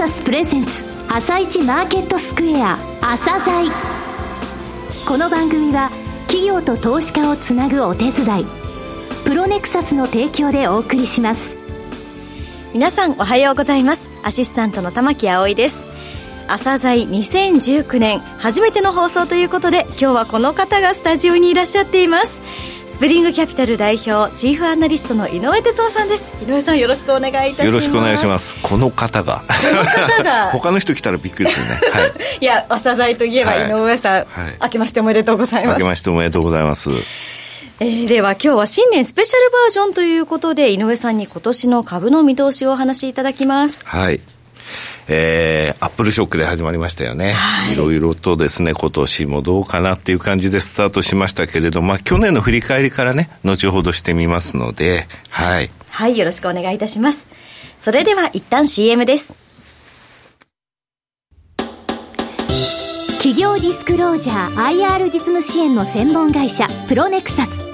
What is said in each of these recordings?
サスプレゼンツ朝一マーケットスクエア朝鮮この番組は企業と投資家をつなぐお手伝いプロネクサスの提供でお送りします。皆さんおはようございます。アシスタントの玉木葵です。朝鮮2019年初めての放送ということで今日はこの方がスタジオにいらっしゃっています。スプリングキャピタル代表チーフアナリストの井上哲夫さんです。井上さんよろしくお願いいたします。よろしくお願いします。この方が。この方が。他の人来たらびっくりするね、はい、いや朝鮮といえば井上さん、はい、明けましておめでとうございます。明けましておめでとうございます。えー、では今日は新年スペシャルバージョンということで井上さんに今年の株の見通しをお話しいただきます。はいえー、アップルショックで始まりましたよね。はい。いろいろとですね、今年もどうかなっていう感じでスタートしましたけれど、まあ、去年の振り返りからね、後ほどしてみますので、はい。はい、よろしくお願いいたします。それでは一旦 CM です。企業ディスクロージャー IR 実務支援の専門会社プロネクサス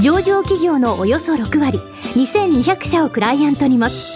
上場企業のおよそ6割2200社をクライアントに持つ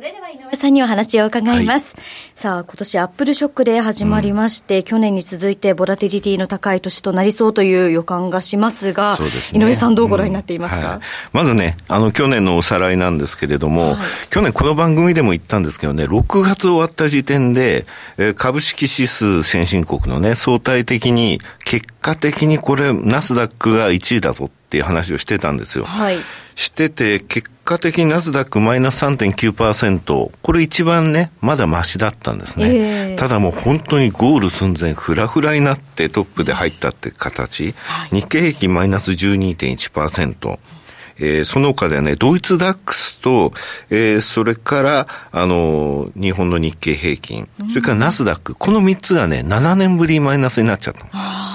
それでは井上さんにお話を伺います。はい、さあ、今年アップルショックで始まりまして、うん、去年に続いてボラティリティの高い年となりそうという予感がしますが、すね、井上さんどうご覧になっていますか、うんはい、まずね、あの、去年のおさらいなんですけれども、はい、去年この番組でも言ったんですけどね、6月終わった時点で、えー、株式指数先進国のね、相対的に、結果的にこれ、ナスダックが1位だぞっていう話をしてたんですよ。はい。してて、結果的にナスダックマイナス3.9%、これ一番ね、まだマシだったんですね。えー、ただもう本当にゴール寸前、フラフラになってトップで入ったって形。はい、日経平均マイナス12.1%。えー、その他ではね、ドイツダックスと、えー、それから、あの、日本の日経平均、それからナスダック、この3つがね、7年ぶりマイナスになっちゃった。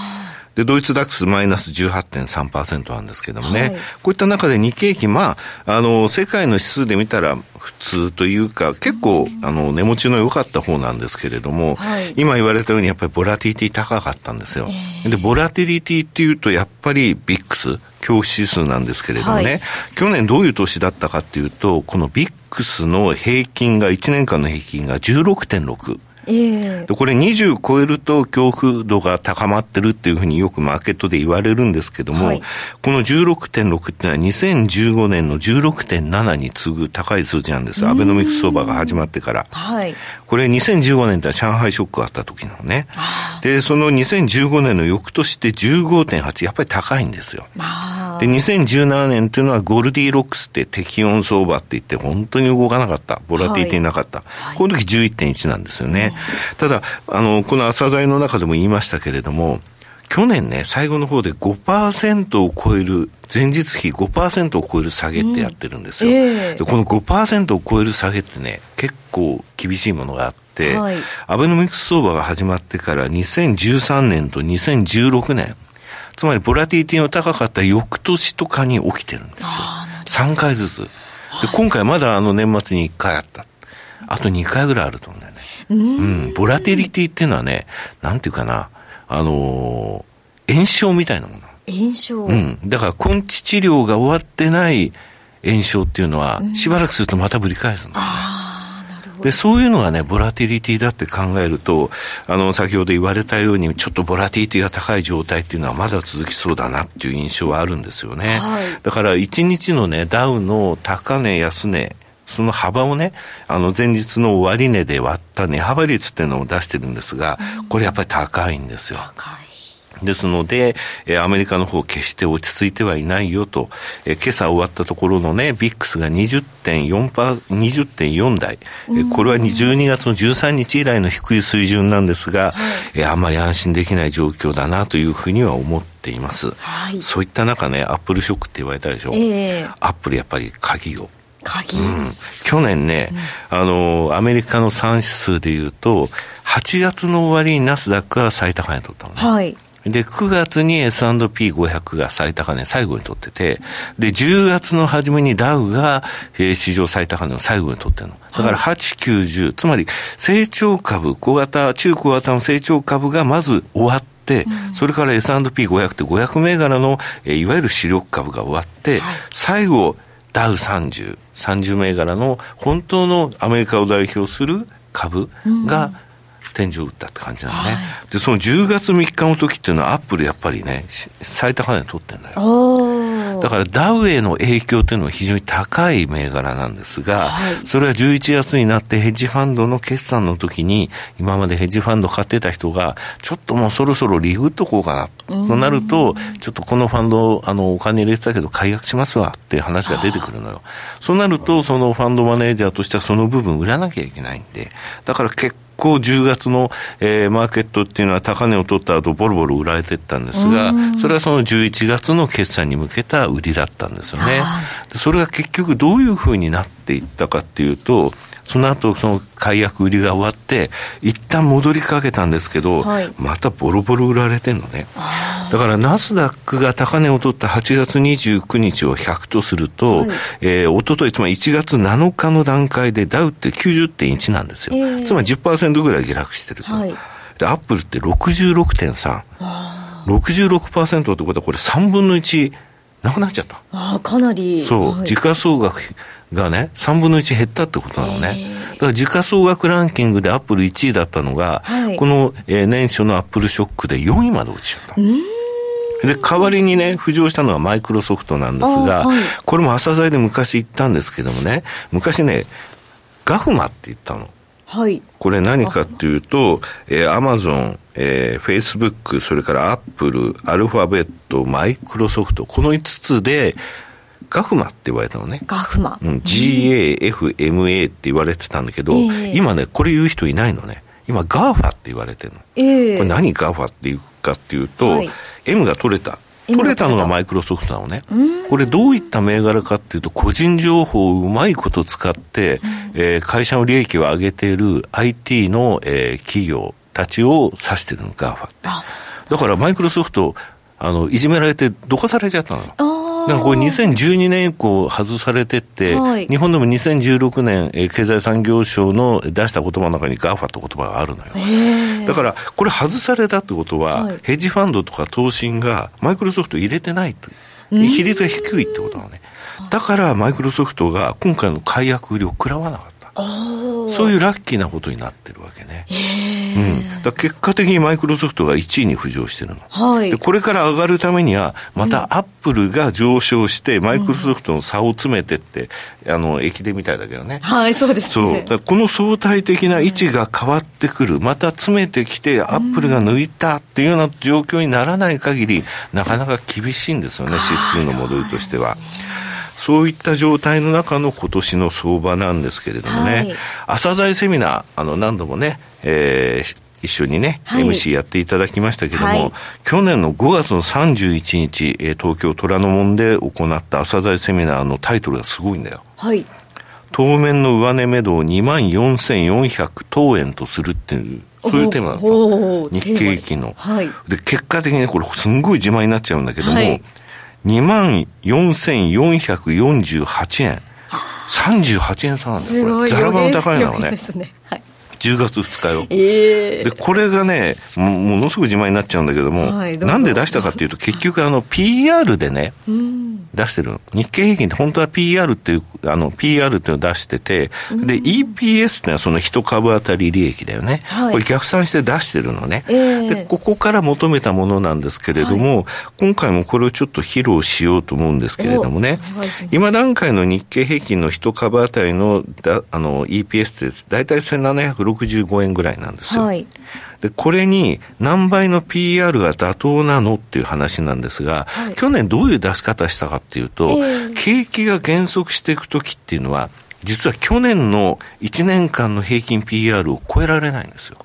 で、ドイツダックスマイナス18.3%なんですけどもね、はい、こういった中で日経平均、まあ、あの、世界の指数で見たら普通というか、結構、あの、値持ちの良かった方なんですけれども、はい、今言われたようにやっぱりボラティリティ高かったんですよ。えー、で、ボラティリティっていうと、やっぱりビックス、恐怖指数なんですけれどもね、はい、去年どういう年だったかっていうと、このビックスの平均が、1年間の平均が16.6。えー、これ20超えると恐怖度が高まってるっていうふうによくマーケットで言われるんですけども、はい、この16.6っていうのは2015年の16.7に次ぐ高い数字なんです。アベノミクス相場が始まってから。はい、これ2015年って上海ショックがあった時のね。で、その2015年の翌年って15.8、やっぱり高いんですよ。で、2017年っていうのはゴルディロックスって適温相場って言って本当に動かなかった。ボラティティなかった。はい、この時11.1なんですよね。ただ、あの、この朝材の中でも言いましたけれども、去年ね、最後の方で5%を超える、前日比5%を超える下げってやってるんですよ。うんえー、でこの5%を超える下げってね、結構厳しいものがあって、はい、アベノミクス相場が始まってから2013年と2016年、つまりボラティティの高かった翌年とかに起きてるんですよ。3回ずつ。で、今回まだあの年末に1回あった。あと2回ぐらいあると思うんだよね。うん、ボラティリティっていうのはね、なんていうかな、あのー、炎症みたいなもの。炎症うん。だから根治治療が終わってない炎症っていうのは、しばらくするとまたぶり返すんだよね。で、そういうのがね、ボラティリティだって考えると、あの、先ほど言われたように、ちょっとボラティリティが高い状態っていうのは、まだ続きそうだなっていう印象はあるんですよね。はい、だから、一日のね、ダウの高値、安値、その幅をね、あの前日の終値で割った値幅率っていうのを出してるんですが、これやっぱり高いんですよ。高い。ですので、えアメリカの方決して落ち着いてはいないよと、え今朝終わったところのね、ビックスが20.4パー、20.4台、えこれは12月の13日以来の低い水準なんですが、はい、えあんまり安心できない状況だなというふうには思っています。はい、そういった中ね、アップルショックって言われたでしょ。えー、アップルやっぱり鍵を。鍵、うん、去年ね、うん、あの、アメリカの産指数でいうと、8月の終わりにナスダックが最高値取ったのね。はい。で、9月に S&P500 が最高値最後に取ってて、で、10月の初めにダウが、えー、史上最高値の最後に取ってるの。だから8、9、10、つまり成長株、小型、中小型の成長株がまず終わって、うん、それから S&P500 って500銘柄の、えー、いわゆる主力株が終わって、はい、最後、ダウ30、30銘柄の本当のアメリカを代表する株が、うん天井を打ったって感じなのね、はい、でその10月3日の時っていうのはアップルやっぱりね最高値取ってんだよ。だからダウへの影響っていうのは非常に高い銘柄なんですが、はい、それは11月になってヘッジファンドの決算の時に今までヘッジファンド買ってた人がちょっともうそろそろリグっとこうかな。となるとちょっとこのファンドあのお金入れてたけど解約しますわっていう話が出てくるのよ。そうなるとそのファンドマネージャーとしてはその部分売らなきゃいけないんでだから結構10月の、えー、マーケットっていうのは高値を取った後ボロボロ売られてったんですが、それはその11月の決算に向けた売りだったんですよね。それが結局どういうふうになっていったかっていうと、その後、その解約売りが終わって、一旦戻りかけたんですけど、はい、またボロボロ売られてんのね。だからナスダックが高値を取った8月29日を100とすると、はい、えー、おととい、つまり1月7日の段階でダウって90.1なんですよ。えー、つまり10%ぐらい下落してると。はい、で、アップルって66.3。66%ってことはこれ3分の1なくなっちゃった。ああ、かなり。そう、時価総額がね、3分の1減ったってことなのね。だから時価総額ランキングでアップル1位だったのが、はい、この、えー、年初のアップルショックで4位まで落ちちゃった。で、代わりにね、浮上したのはマイクロソフトなんですが、はい、これも朝鮮で昔言ったんですけどもね、昔ね、ガフマって言ったの。はい。これ何かっていうと、えー、アマゾン、えー、フェイスブック、それからアップル、アルファベット、マイクロソフト、この5つで、ガフマって言われたのね。ガフマ。うん、GAFMA って言われてたんだけど、えー、今ね、これ言う人いないのね。今、ガーファって言われてるの。えー、これ何ガーファっていうかっていうと、はい、M が取れた。取れたのがマイクロソフトなのね。これどういった銘柄かっていうと、個人情報をうまいこと使って、えー、会社の利益を上げている IT の、えー、企業たちを指してるの、ガーファって。だからマイクロソフト、あの、いじめられてどかされちゃったの。だからこれ2012年以降外されてって、はい、日本でも2016年、えー、経済産業省の出した言葉の中に GAFA って言葉があるのよ。だから、これ外されたってことは、はい、ヘッジファンドとか投信がマイクロソフト入れてないと。比率が低いってことなのね。だからマイクロソフトが今回の解約売りを食らわなかった。そういうラッキーなことになってるわけね。うん、だ結果的にマイクロソフトが1位に浮上してるの。はい、でこれから上がるためには、またアップルが上昇して、マイクロソフトの差を詰めてって、あの、駅伝みたいだけどね。はい、そうですね。そう。この相対的な位置が変わってくる。また詰めてきて、アップルが抜いたっていうような状況にならない限り、なかなか厳しいんですよね、指数の戻りとしては。そういった状態の中の今年の相場なんですけれどもね、はい、朝鮮セミナー、あの、何度もね、えー、一緒にね、はい、MC やっていただきましたけども、はい、去年の5月の31日、えー、東京虎ノ門で行った朝鮮セミナーのタイトルがすごいんだよ。はい。当面の上値目処を2万4400等円とするっていう、そういうテーマだった。日経平均の。はい、で、結果的にこれすんごい自慢になっちゃうんだけども、はい2万4448円。38円差なんだよ、これ。ざらばの高いのね。ですね。はい。10月2日よ。えー、で、これがね、ものすごい自慢になっちゃうんだけども、はい、なんで出したかっていうと、結局あの、PR でね、出してるの。日経平均って本当は PR っていう、あの、PR っていうのを出してて、で、EPS ってのはその一株当たり利益だよね。はい、これ逆算して出してるのね、えー、で、ここから求めたものなんですけれども、はい、今回もこれをちょっと披露しようと思うんですけれどもね、今段階の日経平均の一株当たりのだあの EPS って大体1765円ぐらいなんですよ。はいで、これに何倍の PR が妥当なのっていう話なんですが、はい、去年どういう出し方したかっていうと、えー、景気が減速していくときっていうのは、実は去年の1年間の平均 PR を超えられないんですよ。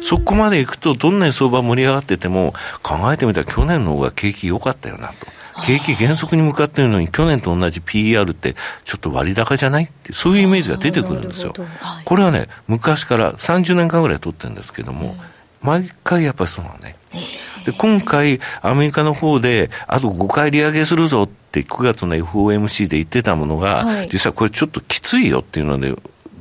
そこまでいくと、どんなに相場盛り上がってても、考えてみたら去年の方が景気良かったよなと。景気減速に向かっているのに去年と同じ PER ってちょっと割高じゃない？ってそういうイメージが出てくるんですよ。はい、これはね、昔から30年間ぐらい取ってるんですけども、うん、毎回やっぱりそうなのね。で、今回、アメリカの方で、あと5回利上げするぞって9月の FOMC で言ってたものが、はい、実はこれちょっときついよっていうので、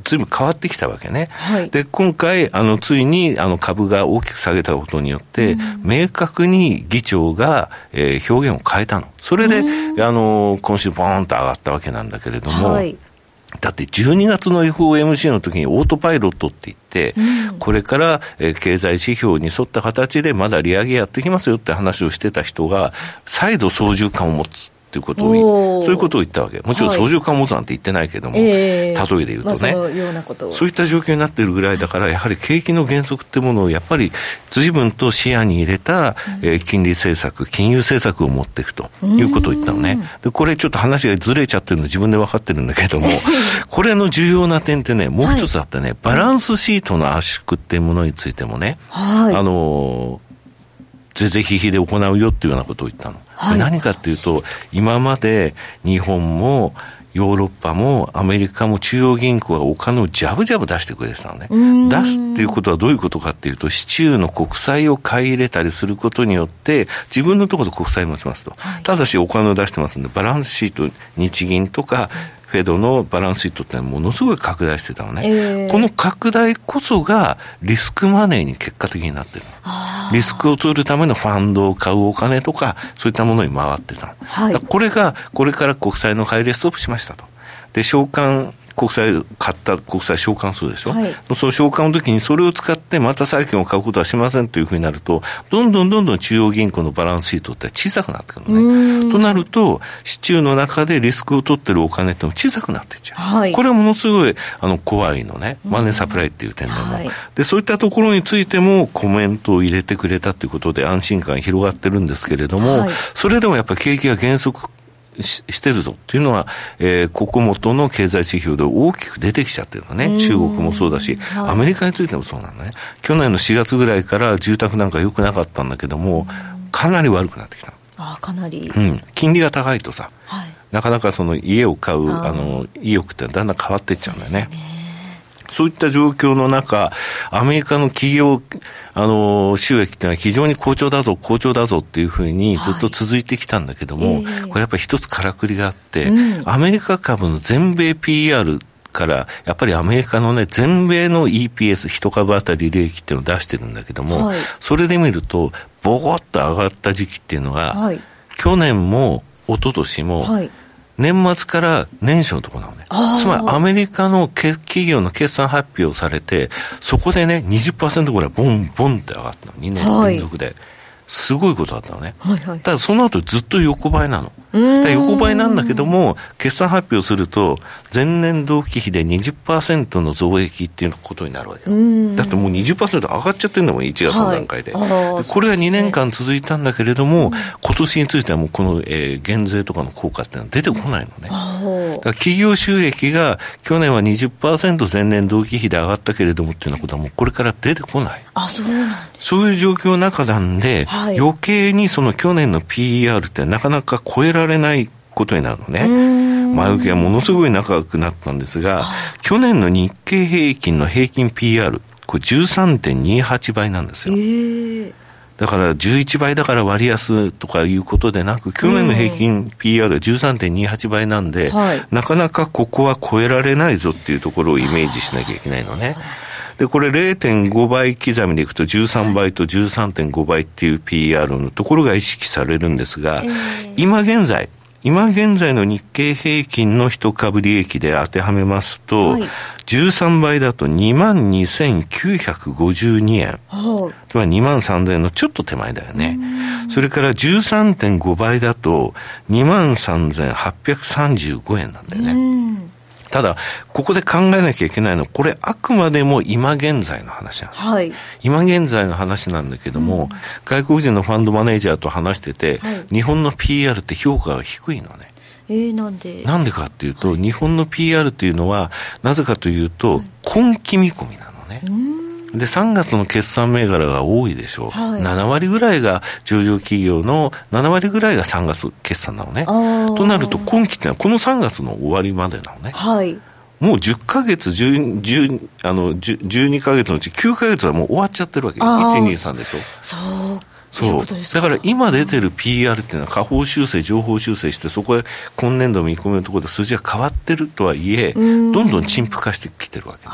ずいぶん変わってきたわけね。はい、で、今回、あの、ついに、あの、株が大きく下げたことによって、うん、明確に議長が、えー、表現を変えたの。それで、あの、今週ボーンと上がったわけなんだけれども、はいだって12月の FOMC の時にオートパイロットって言って、うん、これから経済指標に沿った形でまだ利上げやってきますよって話をしてた人が、再度操縦感を持つ。っていうことを、そういうことを言ったわけ。もちろん操縦桿持つなんて言ってないけども、はい、例えで言うとね、まあ、そうそういった状況になっているぐらいだから、やはり景気の減速ってものをやっぱり随分と視野に入れた、えー、金利政策、金融政策を持っていくということを言ったのね。で、これちょっと話がずれちゃってるの自分で分かってるんだけども、これの重要な点ってね、もう一つあってね、はい、バランスシートの圧縮っていうものについてもね、はい、あの是々非々で行うよっていうようなことを言ったの。はい、何かっていうと、今まで日本もヨーロッパもアメリカも中央銀行がお金をジャブジャブ出してくれてたのね。出すっていうことはどういうことかっていうと、市中の国債を買い入れたりすることによって、自分のところで国債持ちますと。はい、ただしお金を出してますんで、バランスシート、日銀とか、フェドのバランスシートってものすごい拡大してたのね、えー、この拡大こそがリスクマネーに結果的になってるリスクを取るためのファンドを買うお金とかそういったものに回ってたの、はい、これがこれから国債の買い入れストップしましたと。で償還国債、買った国債償還するでしょ、はい、その償還の時にそれを使ってまた債券を買うことはしませんというふうになると、どんどんどんどん中央銀行のバランスシートって小さくなってくるのね。となると、市中の中でリスクを取ってるお金っても小さくなっていっちゃう。はい、これはものすごいあの怖いのね。マネーサプライっていう点でも、はい、で、そういったところについてもコメントを入れてくれたということで安心感広がってるんですけれども、それでもやっぱり景気が減速ししてるぞっていうのは、えー、国元の経済指標で大きく出てきちゃってるのね。中国もそうだし、はい、アメリカについてもそうなのね。去年の4月ぐらいから住宅なんか良くなかったんだけども、かなり悪くなってきた。あかなり。うん。金利が高いとさ、はい、なかなかその家を買う、あの、意欲ってだんだん変わっていっちゃうんだよね。そういった状況の中、アメリカの企業、あの、収益っていうのは非常に好調だぞ、好調だぞっていうふうにずっと続いてきたんだけども、はいこれやっぱり一つからくりがあって、うん、アメリカ株の全米 PR から、やっぱりアメリカのね、全米の EPS、一株当たり利益っていうのを出してるんだけども、はい、それで見ると、ボコッと上がった時期っていうのが、はい、去年も一昨年も、はい年末から年初のところなのね。つまりアメリカの企業の決算発表されて、そこでね、20%ぐらいボンボンって上がったの。2年連続で。はいすごいことだったのね。はいはい、ただその後ずっと横ばいなの。だ横ばいなんだけども、決算発表すると、前年同期比で20%の増益っていうことになるわけよ。だってもう20%上がっちゃってるんだもん、1月の段階で。はい、でこれが2年間続いたんだけれども、今年についてはもうこの、えー、減税とかの効果っていうのは出てこないのね。だから企業収益が去年は20%前年同期比で上がったけれどもっていうようなことはもうこれから出てこない。あ、そうなんそういう状況の中なんで、はい、余計にその去年の PER ってなかなか超えられないことになるのね。前置きがものすごい長くなったんですが、去年の日経平均の平均 PR、これ13.28倍なんですよ。え。ーだから11倍だから割安とかいうことでなく、去年の平均 PR は13.28倍なんで、はい、なかなかここは超えられないぞっていうところをイメージしなきゃいけないのね。で、これ0.5倍刻みでいくと13倍と13.5倍っていう PR のところが意識されるんですが、今現在、今現在の日経平均の一株利益で当てはめますと、はい、13倍だと22,952円。はい、つまり2万3000円のちょっと手前だよね。それから13.5倍だと23,835円なんだよね。ただ、ここで考えなきゃいけないのは、これあくまでも今現在の話なの。はい、今現在の話なんだけども、うん、外国人のファンドマネージャーと話してて、はい、日本の PR って評価が低いのね。えー、なんで？なんでかっていうと、はい、日本の PR っていうのは、なぜかというと、今期見込みなのね。で、3月の決算銘柄が多いでしょう。はい、7割ぐらいが上場企業の、7割ぐらいが3月決算なのね。となると、今期ってのはこの3月の終わりまでなのね。はい。もう10ヶ月、10、10あの、12ヶ月のうち9ヶ月はもう終わっちゃってるわけ。1、2、3でしょ。そうそう。だから今出てる PR っていうのは下方修正、情報修正して、そこへ今年度見込みのところで数字が変わってるとはいえ、どんどん陳腐化してきてるわけ、ね。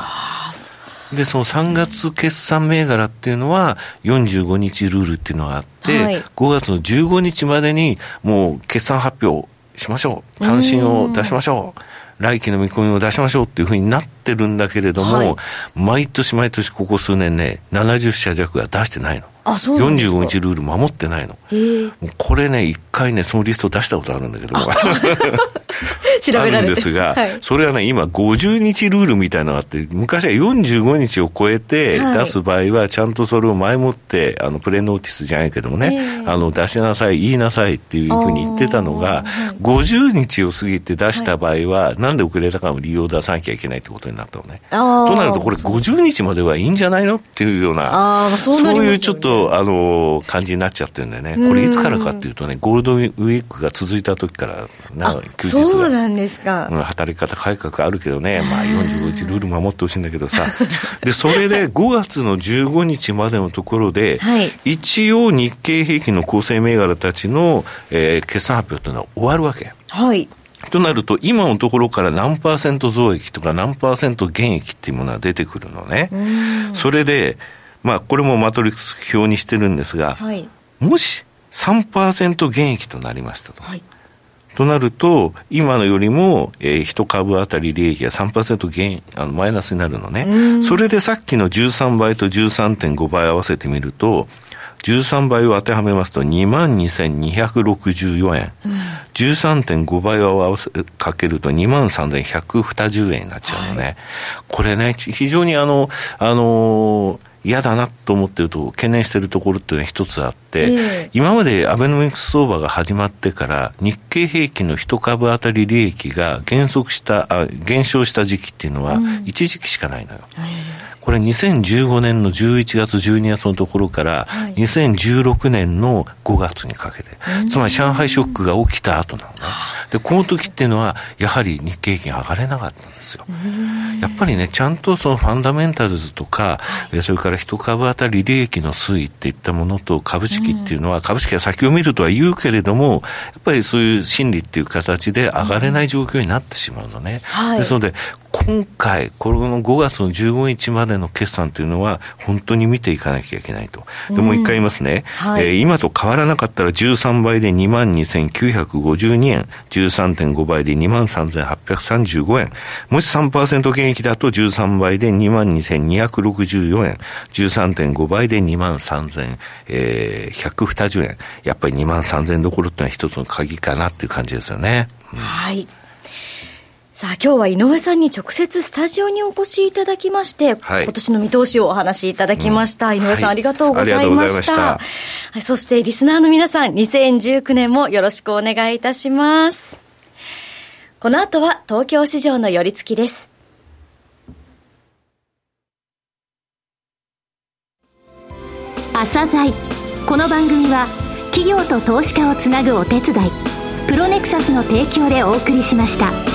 で、その3月決算銘柄っていうのは、45日ルールっていうのがあって、はい、5月の15日までにもう決算発表しましょう。単身を出しましょう。来期の見込みを出しましょうっていうふうになってるんだけれども、はい、毎年毎年ここ数年ね、70社弱が出してないの。あ、そうなんですか45日ルール守ってないの。これね、一回ね、そのリスト出したことあるんだけど。あるんですが、はい、それはね、今50日ルールみたいなのがあって、昔は45日を超えて出す場合は、ちゃんとそれを前もって、あの、プレノーティスじゃないけどもね、あの、出しなさい、言いなさいっていうふうに言ってたのが、50日を過ぎて出した場合は、なんで遅れたかも理由を出さなきゃいけないってことになったのね。となると、これ50日まではいいんじゃないのっていうような、そういうちょっとあの、感じになっちゃってるんでね、これいつからかっていうとね、ゴールデンウィークが続いた時からな、休日が。そうなんですか？働き方改革あるけどね、まあ45日ルール守ってほしいんだけどさ、で、それで5月の15日までのところで、はい、一応日経平均の構成銘柄たちの、えー、決算発表というのは終わるわけ。はい。となると、今のところから何パーセント増益とか何パーセント減益っていうものが出てくるのね。それで、まあ、これもマトリックス表にしてるんですが、はい、もし3%減益となりましたと。はい、となると、今のよりも、えー、1株当たり利益が3%減、あの、マイナスになるのね。それでさっきの13倍と13.5倍合わせてみると、13倍を当てはめますと22,264円。うん、13.5倍を合わせ、かけると23,120円になっちゃうのね。はい、これね、非常にあの、あのー嫌だなと思ってると、懸念しているところっていうのは一つあって、えー、今までアベノミクス相場が始まってから、日経平均の一株当たり利益が減速した、あ減少した時期っていうのは、一時期しかないのよ。うんこれ2015年の11月、12月のところから、2016年の5月にかけて、つまり上海ショックが起きた後なのね。で、この時っていうのは、やはり日経平均上がれなかったんですよ。やっぱりね、ちゃんとそのファンダメンタルズとか、それから一株当たり利益の推移っていったものと株式っていうのは、株式は先を見るとは言うけれども、やっぱりそういう心理っていう形で上がれない状況になってしまうのね。ですので、今回、この5月の15日までの決算というのは、本当に見ていかなきゃいけないと。で、もう一回言いますね。はい、えー、今と変わらなかったら13倍で22,952円、13.5倍で23,835円。もし3%減益だと13倍で22,264円、13.5倍で23,120円。やっぱり23,000どころってのは一つの鍵かなっていう感じですよね。うん、はい。さあ、今日は井上さんに直接スタジオにお越しいただきまして、はい、今年の見通しをお話しいただきました。うん、井上さん、はい、ありがとうございました。はい、そして、リスナーの皆さん、2019年もよろしくお願いいたします。この後は、東京市場の寄り付きです。朝鮮この番組は、企業と投資家をつなぐお手伝い、プロネクサスの提供でお送りしました。